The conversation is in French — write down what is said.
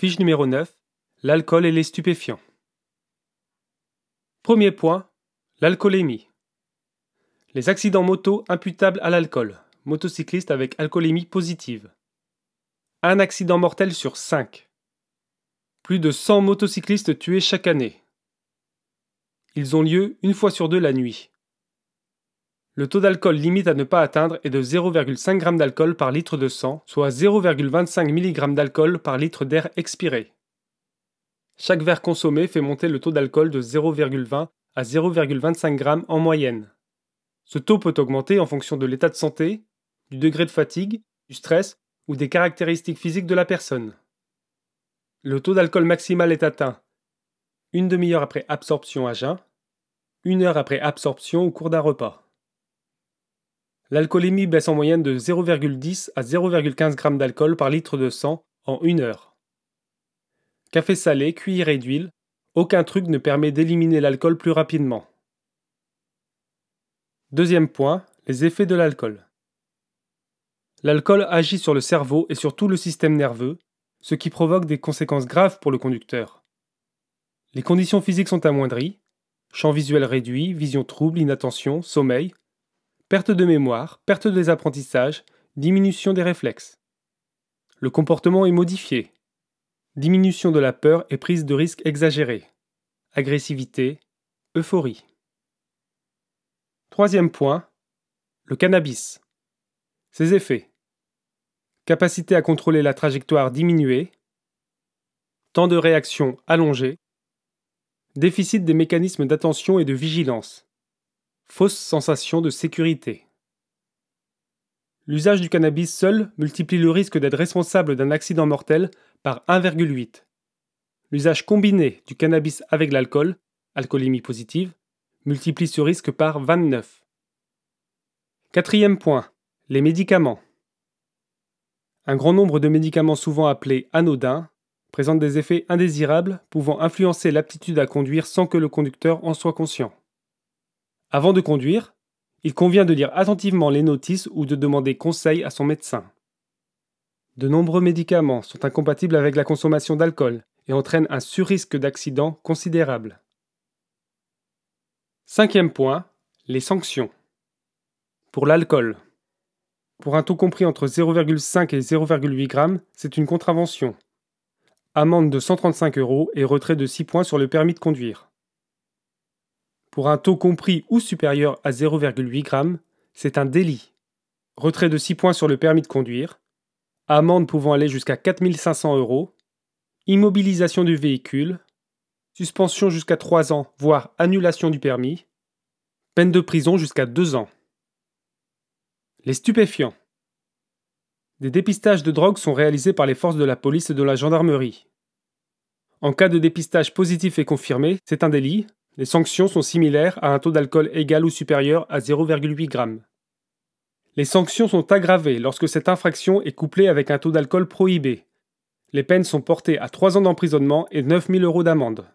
Fiche numéro 9. L'alcool et les stupéfiants. Premier point. L'alcoolémie. Les accidents moto imputables à l'alcool. Motocycliste avec alcoolémie positive. Un accident mortel sur 5. Plus de 100 motocyclistes tués chaque année. Ils ont lieu une fois sur deux la nuit. Le taux d'alcool limite à ne pas atteindre est de 0,5 g d'alcool par litre de sang, soit 0,25 mg d'alcool par litre d'air expiré. Chaque verre consommé fait monter le taux d'alcool de 0,20 à 0,25 g en moyenne. Ce taux peut augmenter en fonction de l'état de santé, du degré de fatigue, du stress ou des caractéristiques physiques de la personne. Le taux d'alcool maximal est atteint une demi-heure après absorption à jeun, une heure après absorption au cours d'un repas. L'alcoolémie baisse en moyenne de 0,10 à 0,15 g d'alcool par litre de sang en une heure. Café salé, cuillerée d'huile, aucun truc ne permet d'éliminer l'alcool plus rapidement. Deuxième point, les effets de l'alcool. L'alcool agit sur le cerveau et sur tout le système nerveux, ce qui provoque des conséquences graves pour le conducteur. Les conditions physiques sont amoindries, champ visuel réduit, vision trouble, inattention, sommeil, perte de mémoire, perte des apprentissages, diminution des réflexes. Le comportement est modifié. Diminution de la peur et prise de risque exagérée. Agressivité, euphorie. Troisième point, le cannabis. Ses effets. Capacité à contrôler la trajectoire diminuée. Temps de réaction allongé. Déficit des mécanismes d'attention et de vigilance. Fausse sensation de sécurité. L'usage du cannabis seul multiplie le risque d'être responsable d'un accident mortel par 1,8. L'usage combiné du cannabis avec l'alcool, alcoolémie positive, multiplie ce risque par 29. Quatrième point, les médicaments. Un grand nombre de médicaments souvent appelés anodins présentent des effets indésirables pouvant influencer l'aptitude à conduire sans que le conducteur en soit conscient. Avant de conduire, il convient de lire attentivement les notices ou de demander conseil à son médecin. De nombreux médicaments sont incompatibles avec la consommation d'alcool et entraînent un surrisque d'accident considérable. Cinquième point, les sanctions. Pour l'alcool. Pour un taux compris entre 0,5 et 0,8 g, c'est une contravention. Amende de 135 euros et retrait de 6 points sur le permis de conduire. Pour un taux compris ou supérieur à 0,8 g, c'est un délit. Retrait de 6 points sur le permis de conduire, amende pouvant aller jusqu'à 4500 euros, immobilisation du véhicule, suspension jusqu'à 3 ans, voire annulation du permis, peine de prison jusqu'à 2 ans. Les stupéfiants. Des dépistages de drogue sont réalisés par les forces de la police et de la gendarmerie. En cas de dépistage positif et confirmé, c'est un délit, les sanctions sont similaires à un taux d'alcool égal ou supérieur à 0,8 g. Les sanctions sont aggravées lorsque cette infraction est couplée avec un taux d'alcool prohibé. Les peines sont portées à 3 ans d'emprisonnement et 9000 euros d'amende.